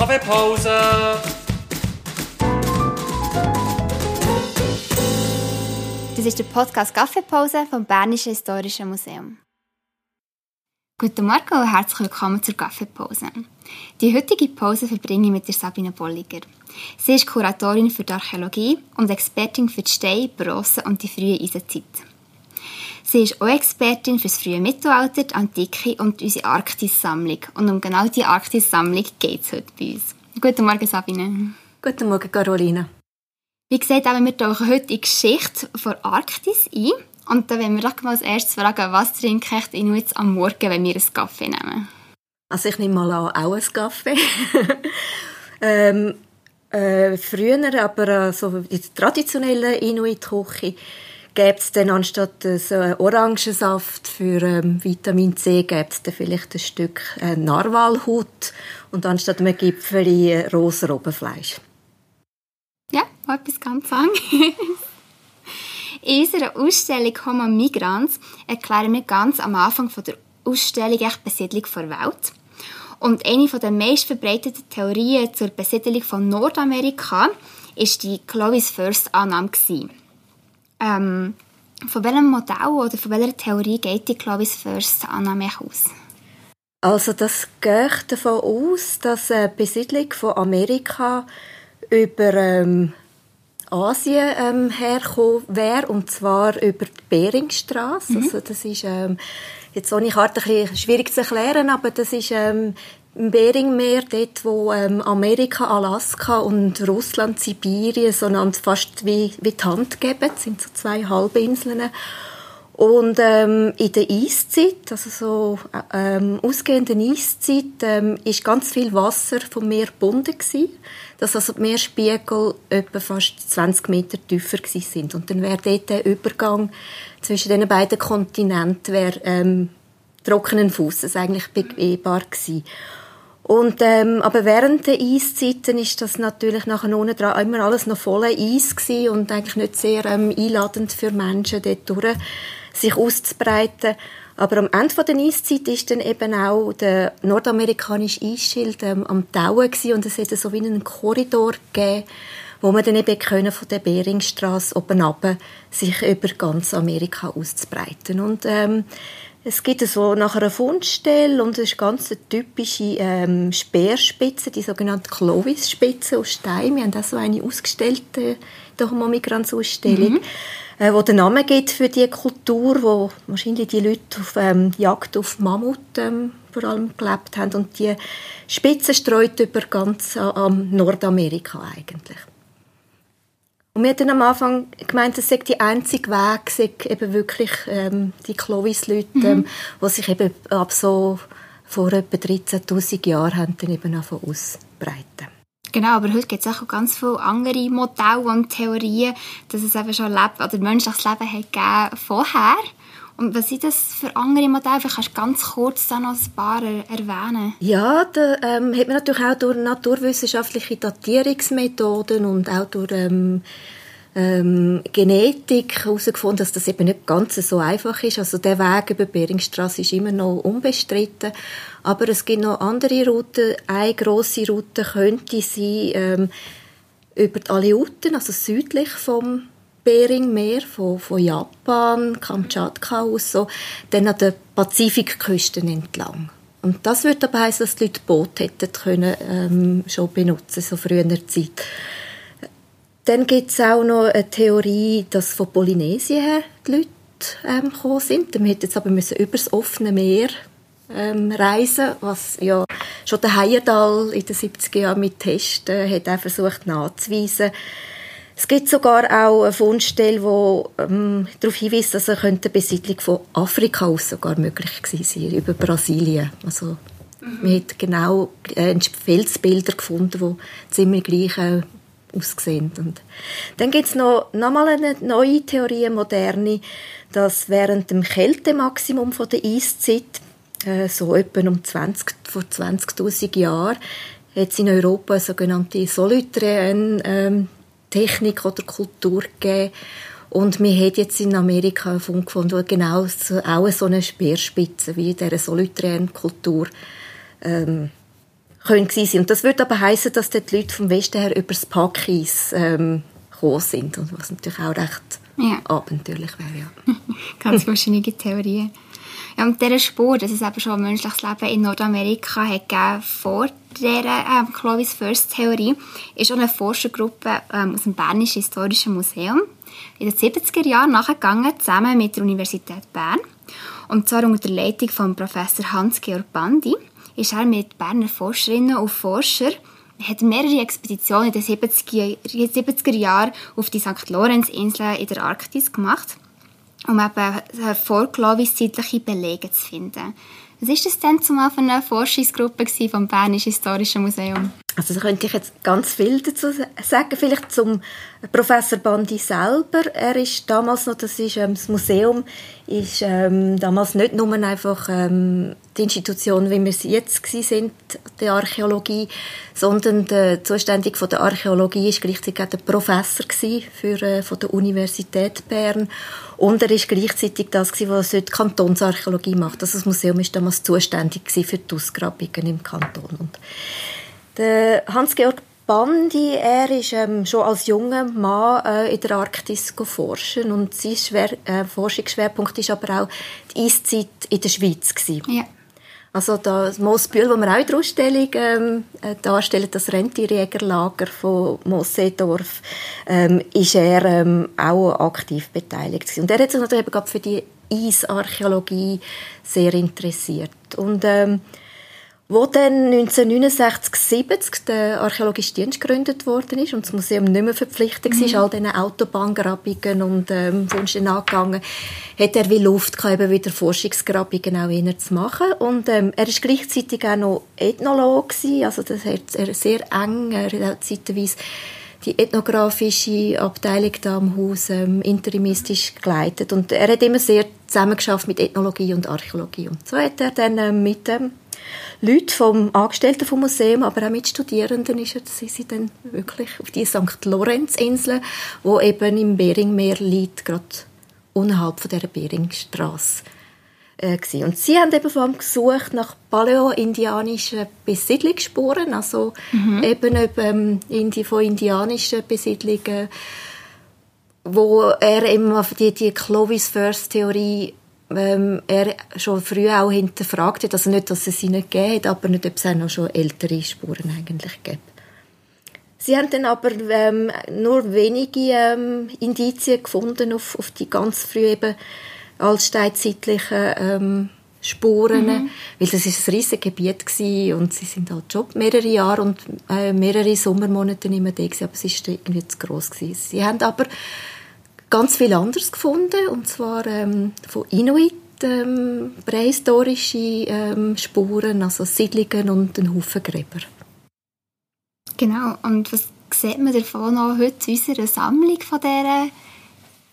Kaffeepause! Das ist der Podcast Kaffeepause vom Bernischen Historischen Museum. Guten Morgen und herzlich willkommen zur Kaffeepause. Die heutige Pause verbringe ich mit der Sabine Bolliger. Sie ist Kuratorin für die Archäologie und Expertin für die Stein-, Bronze- und die frühe Eisenzeit. Sie ist auch Expertin für das frühe Mittelalter, die Antike und unsere Arktis-Sammlung. Und um genau diese Arktis-Sammlung geht es heute bei uns. Guten Morgen, Sabine. Guten Morgen, Carolina. Wie gesagt, wir tauchen heute in die Geschichte der Arktis ein. Und dann wollen wir mal als erstes fragen, was trinken echt Inuits am Morgen, wenn wir einen Kaffee nehmen? Also ich nehme mal an, auch einen Kaffee. ähm, äh, früher, aber äh, so in der traditionellen Inuit-Küche, gäbe es dann anstatt so einen Orangensaft für ähm, Vitamin C, gäbe es dann vielleicht ein Stück äh, Narwalhut und anstatt einem Gipfel äh, Rosenrobbenfleisch. Ja, etwas ganz anderes. In unserer Ausstellung Homo Migrans erklären wir ganz am Anfang von der Ausstellung echt Besiedlung der Welt. Und eine der meist verbreiteten Theorien zur Besiedlung von Nordamerika ist die Clovis First Annahme. Ähm, von welchem Modell oder von welcher Theorie geht die Clovis First Annahme aus? Also das geht davon aus, dass eine Besiedlung von Amerika über ähm, Asien ähm, hergekommen wäre, und zwar über die Beringstraße. Mhm. Also das ist ähm, jetzt ohne Karte ein bisschen schwierig zu erklären, aber das ist ähm, Beringmeer, dort wo ähm, Amerika, Alaska und Russland, Sibirien so fast wie, wie die Hand geben. Das sind so zwei Halbinseln. Und ähm, in der Eiszeit, also so ähm, ausgehenden Eiszeit, ähm, ist ganz viel Wasser vom Meer gebunden gewesen, dass also die Meerspiegel etwa fast 20 Meter tiefer sind. Und dann wäre dort der Übergang zwischen den beiden Kontinenten wäre, ähm, trockenen Fußes eigentlich begehbar gewesen. Und, ähm, aber während der Eiszeiten ist das natürlich nachher unten dran immer alles noch voller Eis gewesen und eigentlich nicht sehr ähm, einladend für Menschen dort durch sich auszubreiten. Aber am Ende der Eiszeit ist dann eben auch der nordamerikanische Eisschild ähm, am Tauen gewesen und es hat so wie einen Korridor gegeben, wo man dann eben können von der Beringstraße oben runter sich über ganz Amerika auszubreiten. Und ähm, es gibt so nachher eine Fundstelle und es ist ganz eine typische ähm, Speerspitze, die sogenannte Clovis-Spitze aus Stein. Wir haben auch so eine ausgestellt in der Homomigrants-Ausstellung. Mhm äh, wo den Namen gibt für die Kultur, wo wahrscheinlich die Leute auf ähm, Jagd auf Mammut ähm, vor allem gelebt haben und die Spitze streut über ganz äh, am Nordamerika eigentlich. Und wir haben dann am Anfang gemeint, das sei die einzige Weg, sei eben wirklich ähm, die Clovis-Leute, mhm. ähm, die sich eben ab so vor etwa 13'000 Jahren haben dann eben ausbreiten. Genau, aber heute gibt es auch ganz viele andere Modelle und Theorien, dass es eben schon Leben, oder menschliches Leben hat gegeben vorher. Und was sind das für andere Modelle? Kannst du ganz kurz da noch ein paar erwähnen. Ja, da ähm, hat man natürlich auch durch naturwissenschaftliche Datierungsmethoden und auch durch ähm, ähm, Genetik herausgefunden, dass das eben nicht ganz so einfach ist. Also der Weg über die Beringstrasse ist immer noch unbestritten. Aber es gibt noch andere Routen. Eine grosse Route könnte sein ähm, über die Aleuten, also südlich vom Beringmeer, von, von Japan, Kamtschatka aus, so, dann an den Pazifikküsten entlang. Und das würde aber heißen, dass die Leute Boote hätten können, ähm, schon benutzen, so früher Zeit. Dann gibt es auch noch eine Theorie, dass von Polynesien her die Leute ähm, gekommen sind. Wir hätten jetzt aber müssen über das offene Meer ähm, reisen, was ja schon der Heyerdahl in den 70er Jahren mit Testen hat auch versucht nachzuweisen. Es gibt sogar auch eine Fundstelle, die ähm, darauf hinweist, dass eine Besiedlung von Afrika aus sogar möglich gewesen sein, über Brasilien. Also mhm. man hat genau äh, Felsbilder gefunden, die ziemlich gleich äh, ausgesehen. Und dann gibt es noch, noch mal eine neue Theorie, eine moderne, dass während dem Kältemaximum von der Eiszeit, äh, so etwa um 20, vor 20'000 Jahren, hat es in Europa eine sogenannte Soliträen ähm, Technik oder Kultur gegeben. Und wir haben jetzt in Amerika einen Fund gefunden, wo genau so, auch so eine Speerspitze wie dieser Soliträen Kultur ähm, können sein. Und das würde aber heißen, dass dort die Leute vom Westen her über das Packis ähm, gekommen sind. Und was natürlich auch recht ja. abenteuerlich wäre. Ja. Ganz wahrscheinliche Theorien. Ja, und dieser Spur, dass es eben schon menschliches Leben in Nordamerika hat gegeben, vor dieser ähm, Clovis First Theorie, ist auch eine Forschergruppe ähm, aus dem Bernischen Historischen Museum in den 70er Jahren nachgegangen, zusammen mit der Universität Bern. Und zwar unter der Leitung von Professor Hans-Georg Bandi ist er mit Berner Forscherinnen und Forschern hat mehrere Expeditionen in den 70er, 70er Jahren auf die St. Lorenz-Insel in der Arktis gemacht, um eben vorglaubenszeitliche Belege zu finden. Was war das denn zumal für eine Forschungsgruppe vom Bernischen Historischen Museum? Also da könnte ich jetzt ganz viel dazu sagen. Vielleicht zum Professor Bandi selber. Er ist damals noch, das ist ähm, das Museum, ist ähm, damals nicht nur einfach ähm, die Institution, wie wir sie jetzt sind, der Archäologie, sondern der zuständig von der Archäologie ist gleichzeitig auch der Professor für äh, von der Universität Bern und er ist gleichzeitig das was die Kantonsarchäologie macht. Also das Museum ist damals zuständig für die Ausgrabungen im Kanton. Und der Hans-Georg Bandi, er ist ähm, schon als junger Mann äh, in der Arktis forschen und sein Schwer äh, Forschungsschwerpunkt ist aber auch die Eiszeit in der Schweiz gewesen. Ja. Also das Moosbühl, wo wir auch in der Ausstellung ähm, äh, darstellen, das Rentierjägerlager von Moosseedorf, ähm, ist er ähm, auch aktiv beteiligt gewesen. Und er hat sich natürlich eben gerade für die Eisarchäologie sehr interessiert. Und ähm, wo dann 1969 70 der Archäologische Dienst gegründet worden ist und das Museum nicht mehr verpflichtet mhm. war, all diese Autobahngrabungen und ähm, sonst angegangen, hat er wie Luft gehabt, eben wieder Forschungsgrabungen auch eher zu machen. Und ähm, er ist gleichzeitig auch noch Ethnologe gewesen, also das hat er sehr eng, er hat auch zeitweise die ethnografische Abteilung da am Haus ähm, interimistisch geleitet und er hat immer sehr zusammengeschafft mit Ethnologie und Archäologie und so hat er dann ähm, mit dem Leute vom Angestellten vom Museum, aber auch mit Studierenden ist er, sind sie dann wirklich auf die St. Lorenz-Insel, wo eben im Beringmeer liegt, gerade unterhalb von der Beringstraße. Äh, und sie haben eben vor allem gesucht nach paläo-indianischen Besiedlungsspuren, also mhm. eben ähm, von indianischen Besiedlungen, wo er immer die, die Clovis First Theorie ähm, er schon früh auch hinterfragt hat. Also nicht, dass es sie nicht gibt, aber nicht, ob es auch noch schon ältere Spuren eigentlich gibt. Sie haben dann aber ähm, nur wenige ähm, Indizien gefunden auf, auf die ganz früh eben altsteinzeitlichen ähm, Spuren, mhm. weil das ist ein riesiges Gebiet gewesen und sie sind halt schon mehrere Jahre und äh, mehrere Sommermonate mehr da gewesen, aber es ist irgendwie zu groß gewesen. Sie haben aber ganz viel anderes gefunden, und zwar ähm, von Inuit, ähm, prähistorische ähm, Spuren, also Siedlungen und ein Haufen Gräber. Genau, und was sieht man davon noch heute in unserer Sammlung von dieser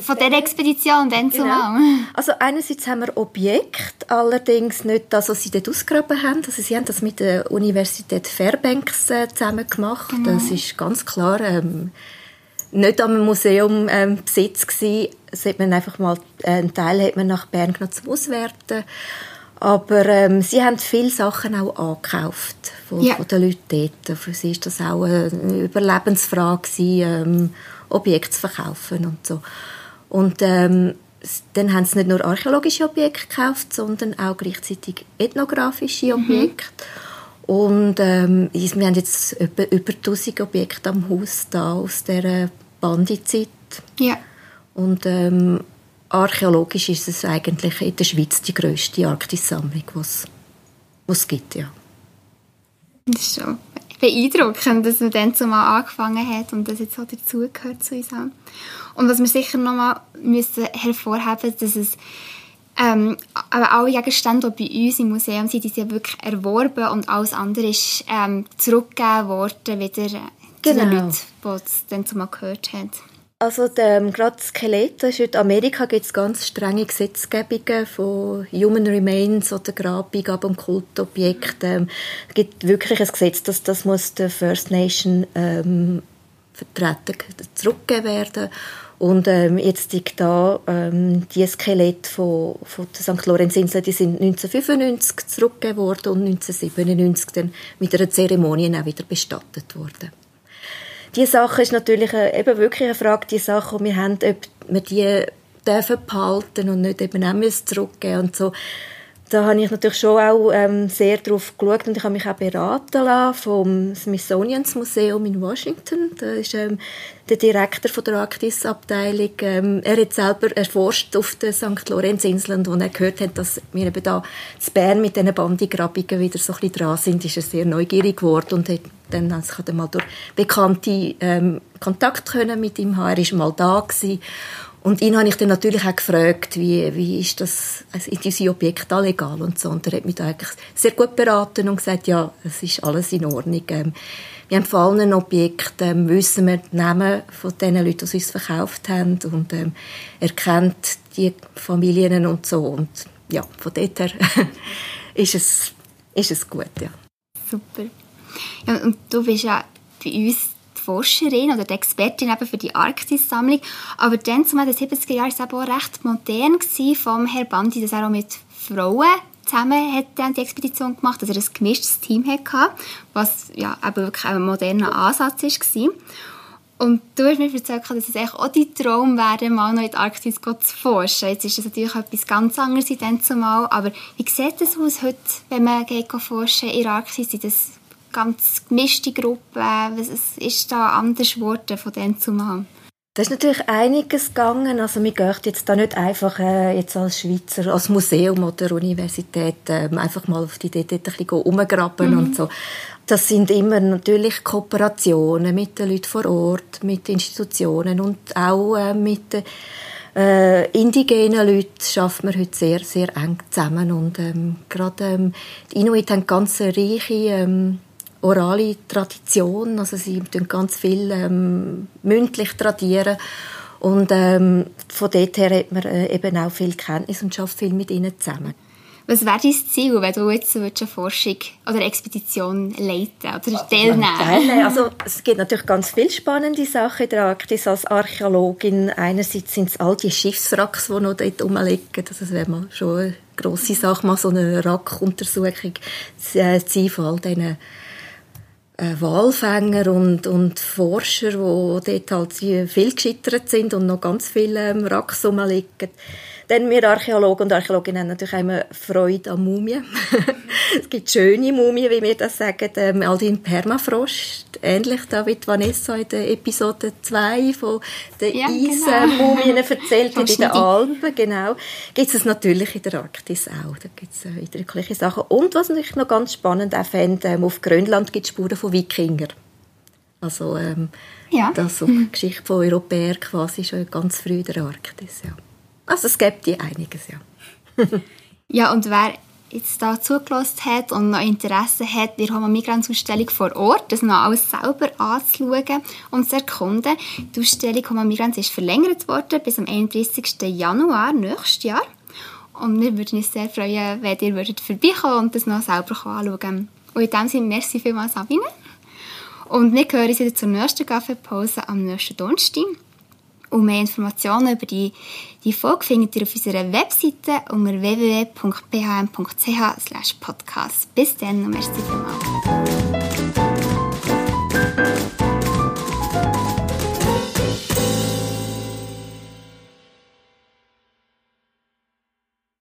von dieser Expedition dann zumal. Genau. Also einerseits haben wir Objekte, allerdings nicht das, was sie dort ausgegraben haben. Also sie haben das mit der Universität Fairbanks äh, zusammen gemacht. Genau. Das ist ganz klar ähm, nicht am Museum ähm, Besitz gewesen. Es hat man einfach mal, äh, einen Teil hat man nach Bern genommen zum Auswerten. Aber ähm, sie haben viele Sachen auch angekauft von, ja. von den Leuten dort. Für sie war das auch eine Überlebensfrage, gewesen, ähm, Objekte zu verkaufen und so. Und ähm, dann haben sie nicht nur archäologische Objekte gekauft, sondern auch gleichzeitig ethnografische mhm. Objekte. Mhm. Und ähm, wir haben jetzt über, über 1000 Objekte am Haus da aus dieser Bandizeit. Ja. Und ähm, archäologisch ist es eigentlich in der Schweiz die grösste Arktissammlung, was es gibt, ja. Das ist schon beeindruckend, dass man dann zumal angefangen hat und das jetzt auch dazugehört zu uns. Und was wir sicher noch mal müssen hervorheben, dass es ähm, aber alle Gegenstände, die bei uns im Museum sind, die sind wirklich erworben und alles andere ist ähm, zurückgegeben worden wieder genau. den Leuten, die es dann zumal gehört haben. Also ähm, gerade Skelette, in Amerika gibt es ganz strenge Gesetzgebungen von Human Remains oder Grabung und Kultobjekten. Es gibt wirklich ein Gesetz, dass das muss der First Nation ähm, vertreten zurückgegeben werden. Und ähm, jetzt die, da, ähm, die Skelette von, von der St. Lorenz-Insel, die sind 1995 zurückgegeben worden und 1997 dann mit einer Zeremonie auch wieder bestattet worden. Die Sache ist natürlich eine, eben wirklich eine Frage, die Sache, die wir haben, ob wir die dürfen behalten und nicht eben auch zurückgeben und so da habe ich natürlich schon auch ähm, sehr darauf geschaut und ich habe mich auch beraten lassen vom Smithsonian's Museum in Washington. Da ist ähm, der Direktor von der Arktis-Abteilung. Ähm, er hat selber erforscht auf den St. Lorenz-Inseln, wo er gehört hat, dass wir eben da zu Bern mit diesen Bandigrabungen wieder so ein bisschen dran sind, ist er sehr neugierig geworden und hat dann, also ich hatte mal durch Bekannte ähm, Kontakt können mit ihm haben. Er war mal da gewesen und ihn habe ich dann natürlich auch gefragt, wie, wie ist das, also ist diese Objekt da legal und so. Und er hat mich da eigentlich sehr gut beraten und gesagt, ja, es ist alles in Ordnung. Ähm, wir haben vor allen Objekten, ähm, wissen wir die Namen von den Leuten, die uns verkauft haben und ähm, er kennt die Familien und so. Und ja, von dort her ist, es, ist es gut, ja. Super. Ja, und du bist ja bei uns Forscherin oder die Expertin eben für die Arktis-Sammlung. Aber dann, zum den 70er Jahren, war es auch recht modern gewesen, vom Herr Bandi, dass er auch mit Frauen zusammen hat dann die Expedition gemacht, dass er ein gemischtes Team hatte, was ja eben wirklich ein moderner Ansatz war. Und du hast mir erzählt, dass es auch dein Traum wäre, mal noch in die Arktis zu forschen. Jetzt ist das natürlich etwas ganz anderes in dem zumal, aber wie sieht es aus heute, wenn man geht forschen in der Arktis? Sind das ganz gemischte Gruppe. Was ist da anders geworden von dem zu machen? Da ist natürlich einiges gegangen. Also wir gehen jetzt da nicht einfach äh, jetzt als Schweizer, als Museum oder Universität äh, einfach mal auf die Idee ein bisschen umgraben mhm. und so. Das sind immer natürlich Kooperationen mit den Leuten vor Ort, mit Institutionen und auch äh, mit den äh, indigenen Leuten schaffen wir heute sehr, sehr eng zusammen. Und ähm, gerade ähm, die Inuit haben ganz reiche ähm, orale Tradition, also sie tun ganz viel ähm, mündlich tradieren und ähm, von dort her hat man äh, eben auch viel Kenntnis und schafft viel mit ihnen zusammen. Was wäre dein Ziel, wenn du jetzt eine Forschung oder eine Expedition leiten oder teilnehmen Also es gibt natürlich ganz viele spannende Sachen in der Arktis als Archäologin. Einerseits sind es all die Schiffswracks, die noch dort rumliegen. Also das wäre mal schon eine grosse Sache, mal so eine Wrackuntersuchung zu sein von all diesen äh, Walfänger und, und Forscher, die dort halt viel gescheitert sind und noch ganz viele ähm, Wracks rumliegen. Dann wir Archäologen und Archäologinnen haben natürlich immer Freude an Mumien. es gibt schöne Mumien, wie wir das sagen, ähm, all in Permafrost, ähnlich da wie Vanessa in der Episode 2 von den ja, Eismumien genau. erzählt hat, in den Alpen, genau. Gibt es natürlich in der Arktis auch, da gibt es äh, eindrückliche Sachen. Und was ich noch ganz spannend auch fände, ähm, auf Grönland gibt es Spuren von Wikinger. Also ähm, ja. das so mhm. Geschichte von Europäern quasi schon ganz früh in der Arktis, ja. Also es gibt die einiges, ja. ja, und wer jetzt da zugelassen hat und noch Interesse hat, die Homo Migrants Ausstellung vor Ort, das noch alles selber anzuschauen und zu erkunden. Die Ausstellung Homo Migrants ist verlängert worden bis am 31. Januar nächstes Jahr. Und wir würden uns sehr freuen, wenn ihr würdet vorbeikommen und das noch selber anschauen Und in dem Sinne, merci vielmals, Sabine. Und wir hören uns wieder zur nächsten Kaffeepause am nächsten Donnerstag. Und mehr Informationen über die, die Folge findet ihr auf unserer Webseite unter www.bhm.ch podcast. Bis dann und merci vielmals.